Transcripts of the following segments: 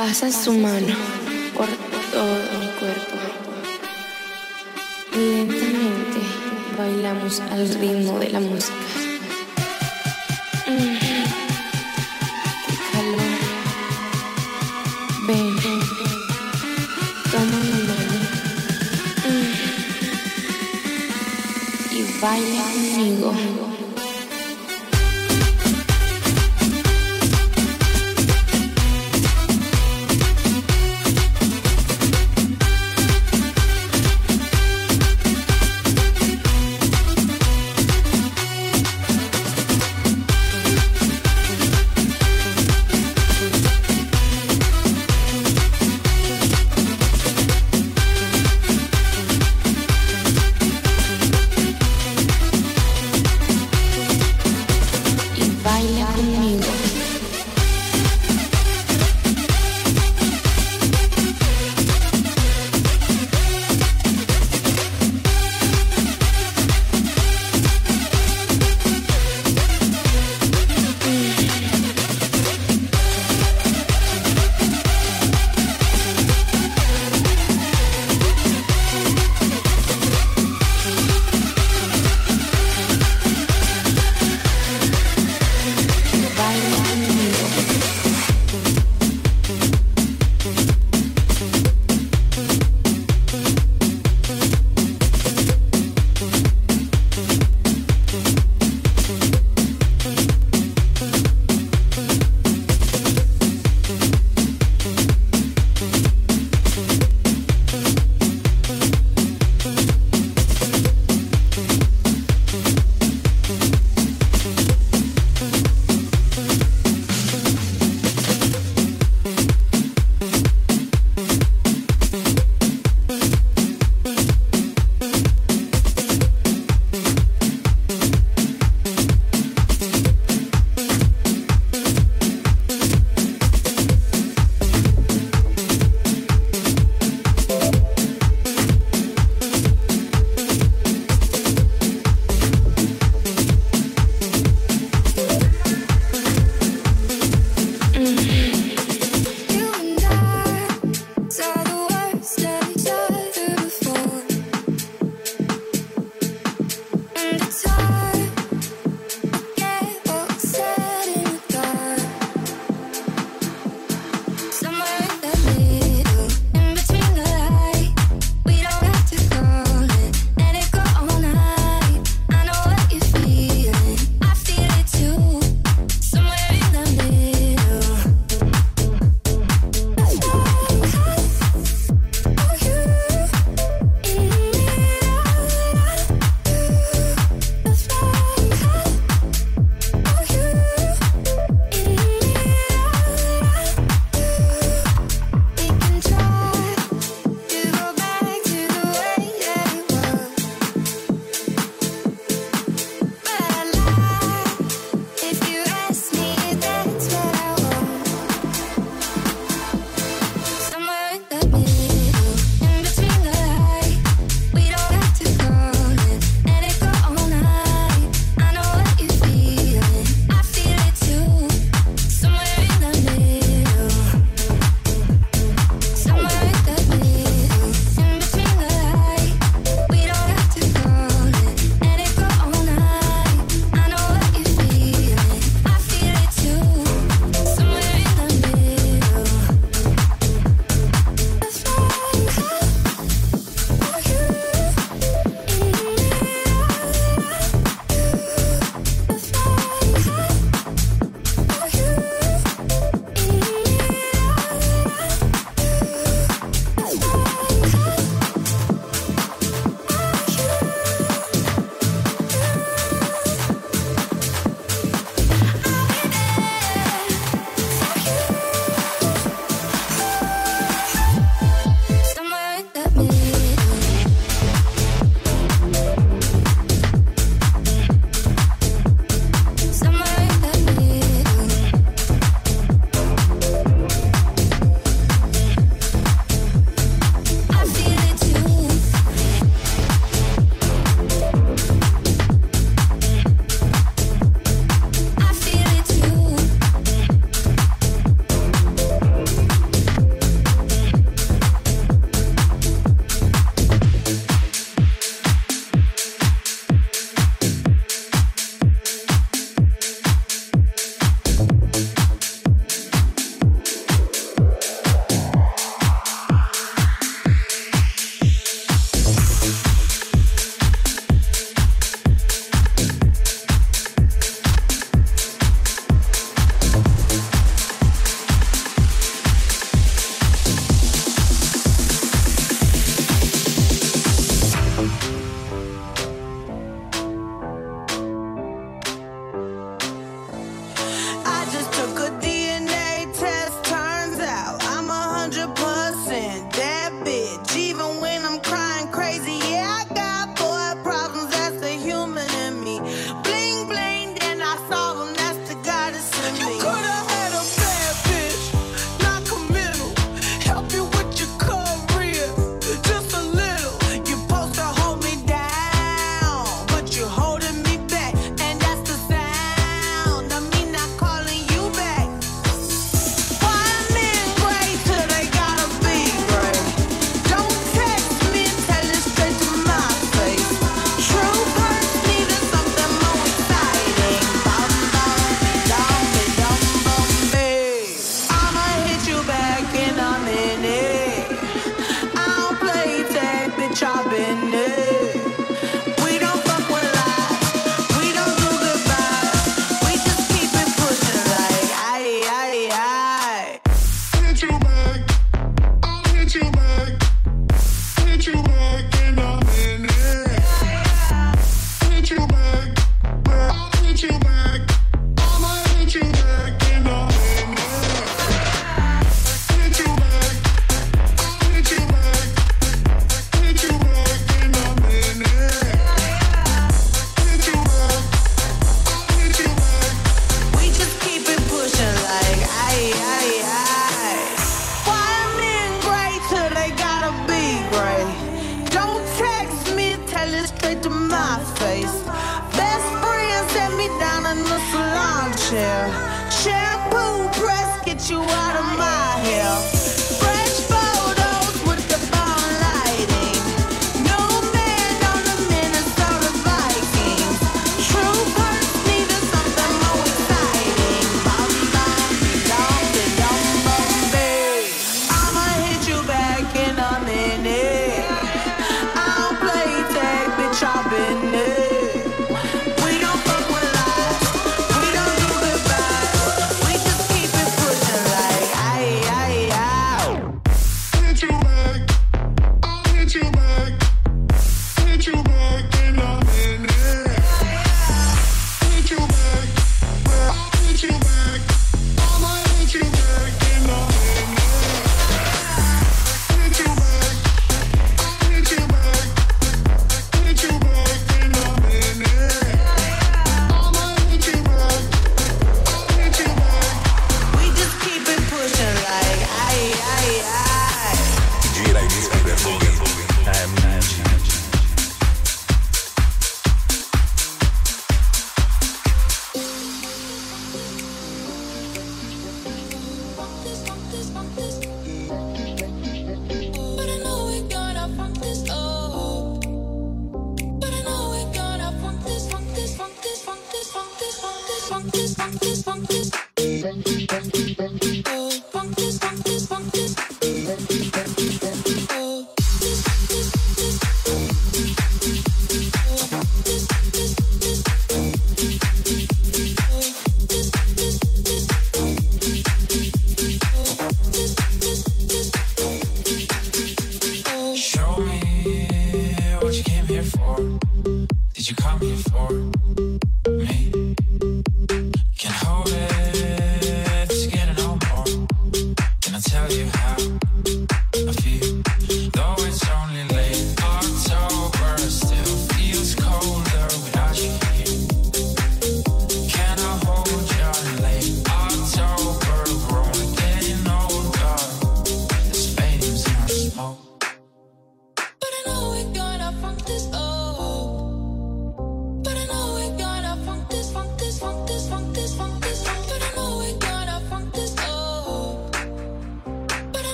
Pasa su mano por todo mi cuerpo. Lentamente bailamos al ritmo de la música.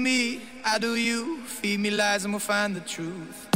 me, I do you. Feed me lies and we'll find the truth.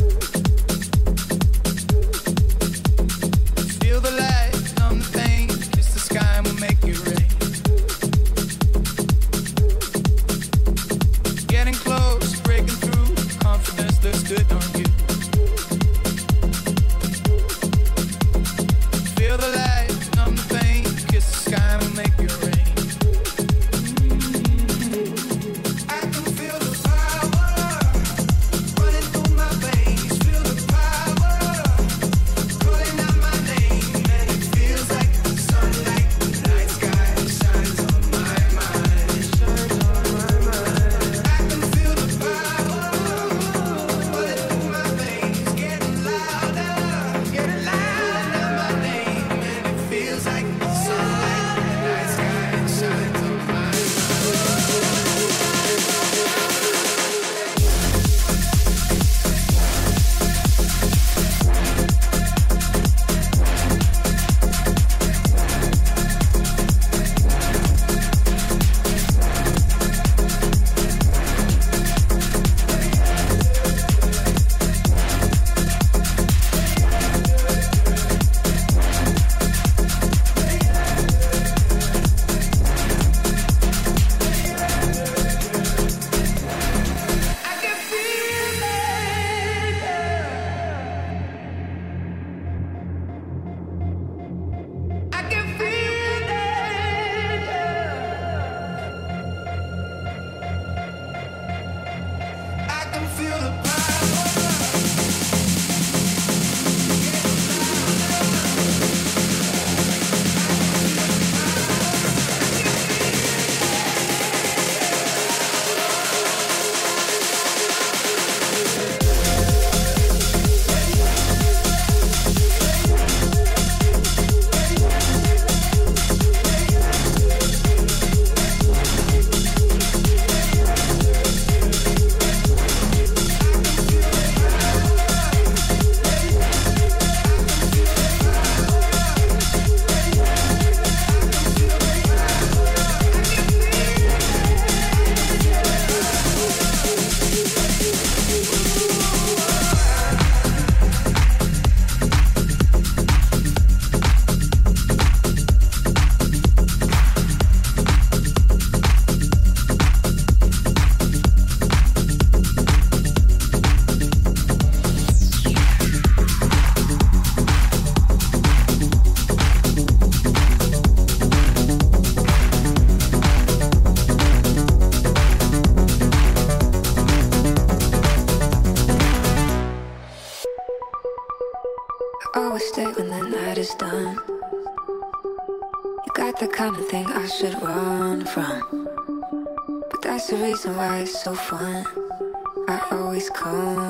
Why it's so fun. I always come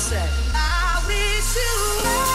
say. I wish you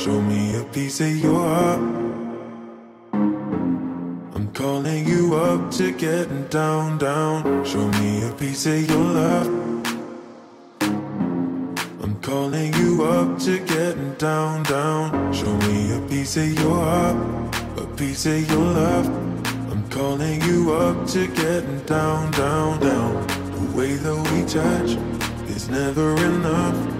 Show me a piece of your heart. I'm calling you up to get down, down. Show me a piece of your love. I'm calling you up to get down, down. Show me a piece of your heart, a piece of your love. I'm calling you up to get down, down, down. The way that we touch is never enough.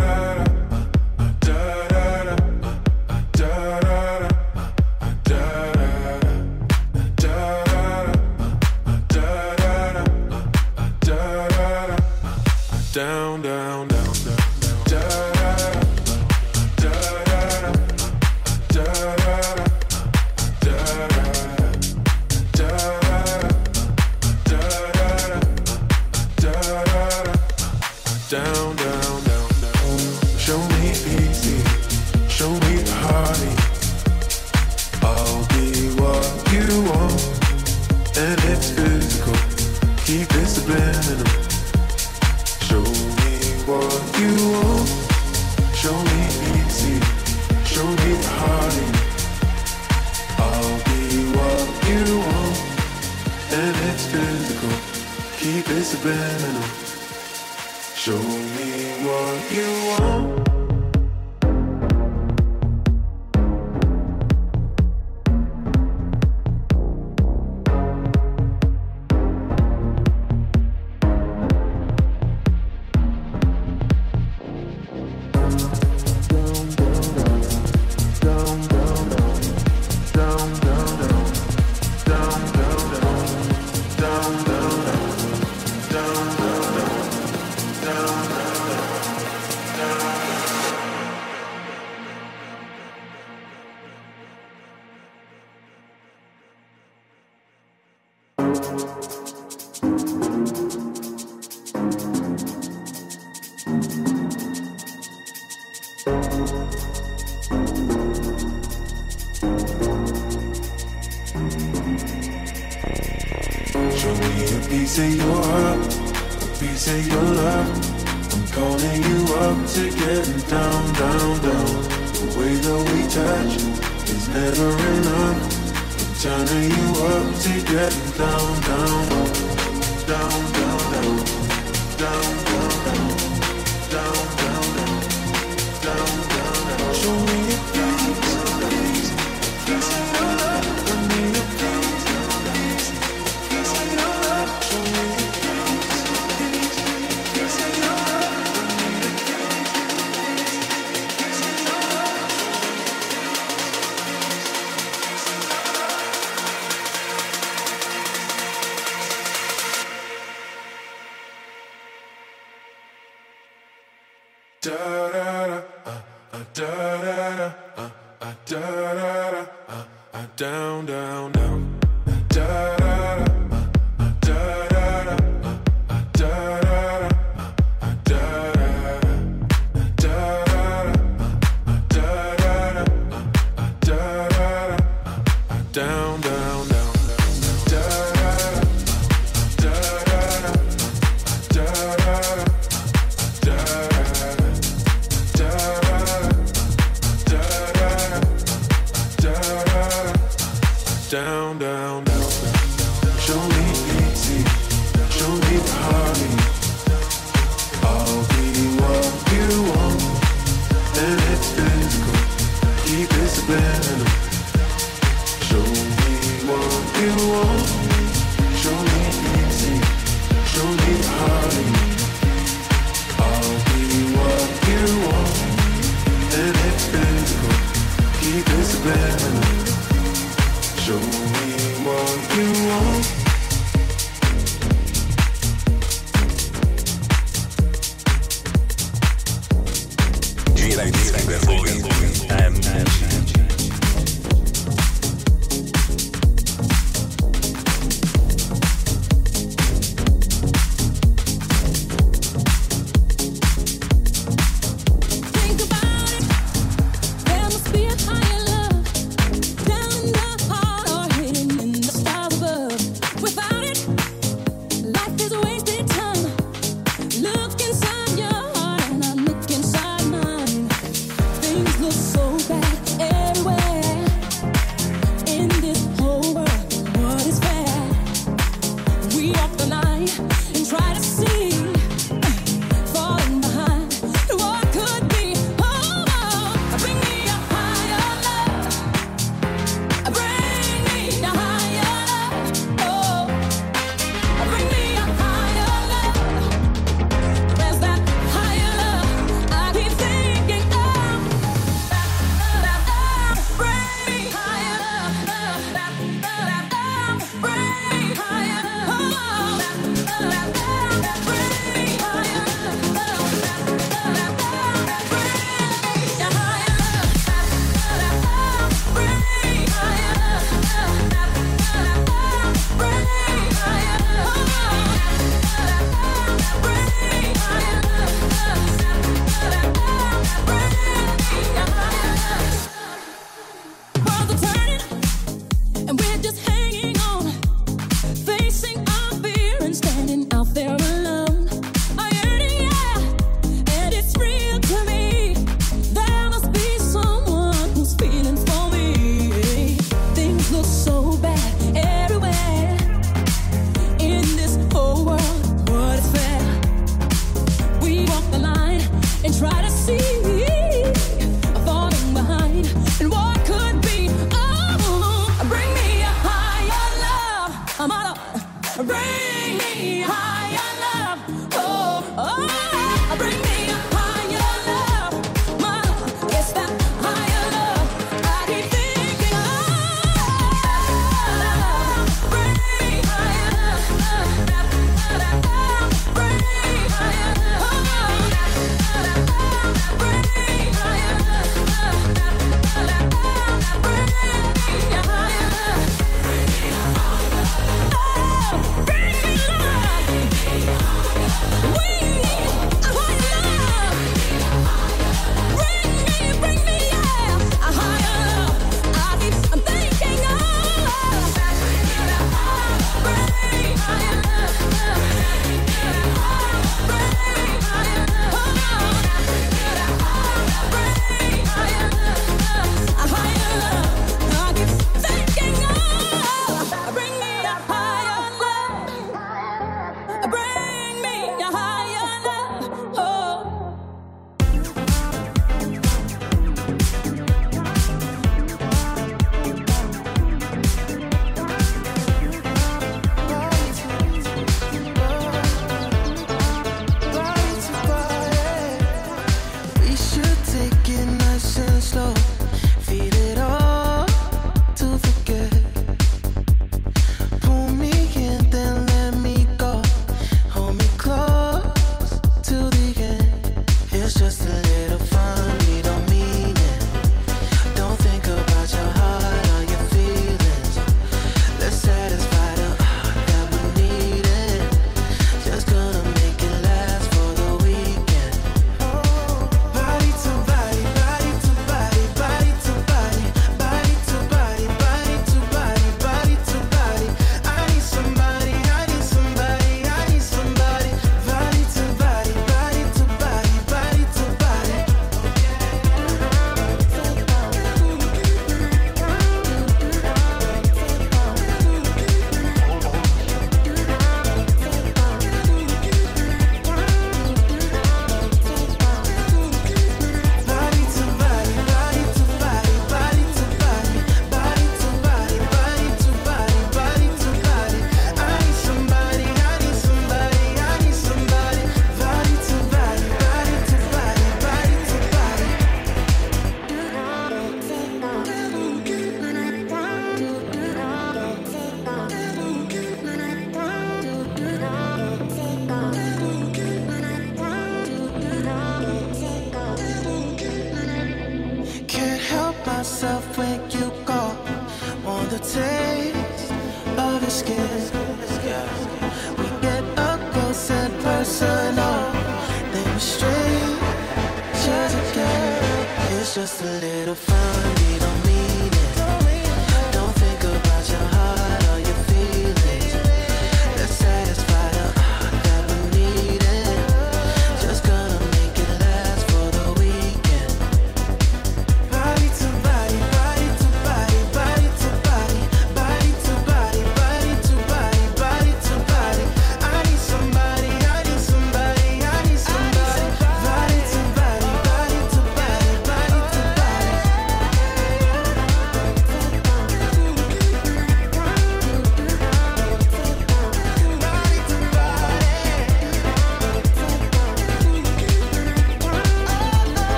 what you want.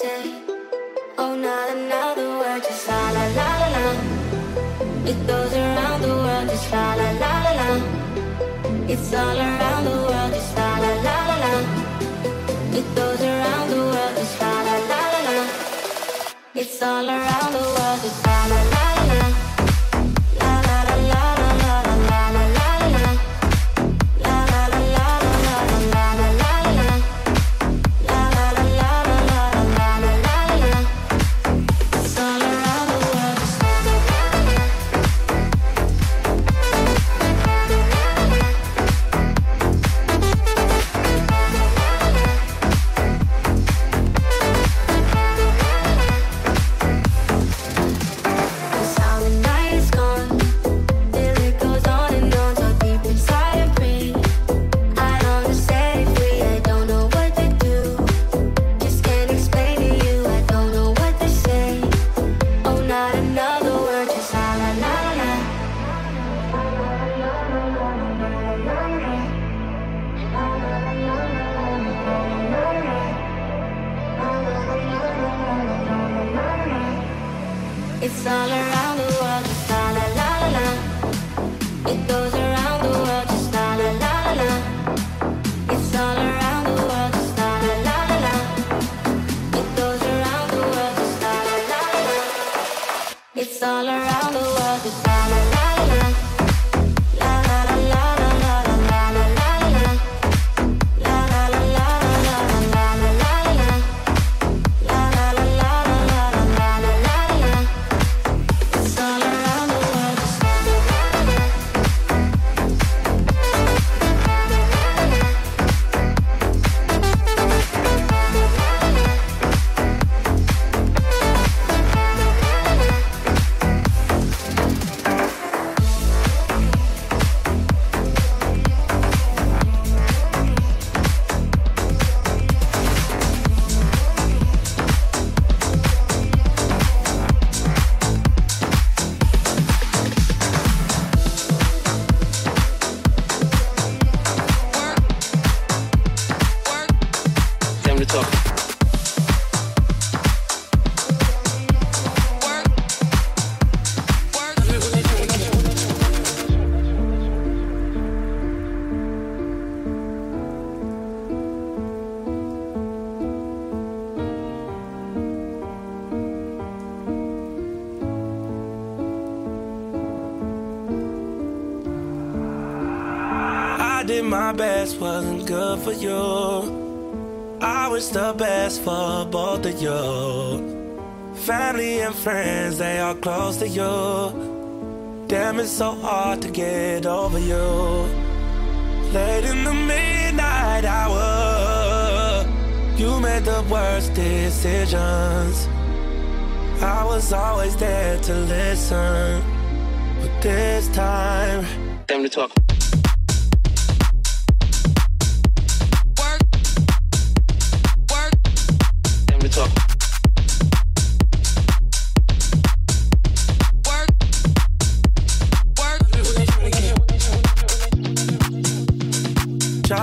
say. up. and friends, they are close to you. Damn, it's so hard to get over you. Late in the midnight hour, you made the worst decisions. I was always there to listen, but this time, time to talk.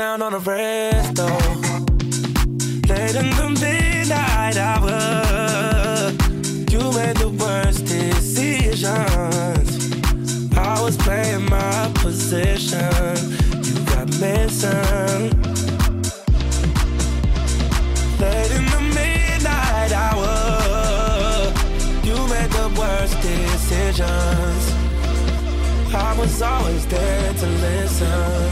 Down on the rest though. Late in the midnight hour, you made the worst decisions. I was playing my position. You got missing. Late in the midnight hour, you made the worst decisions. I was always there to listen.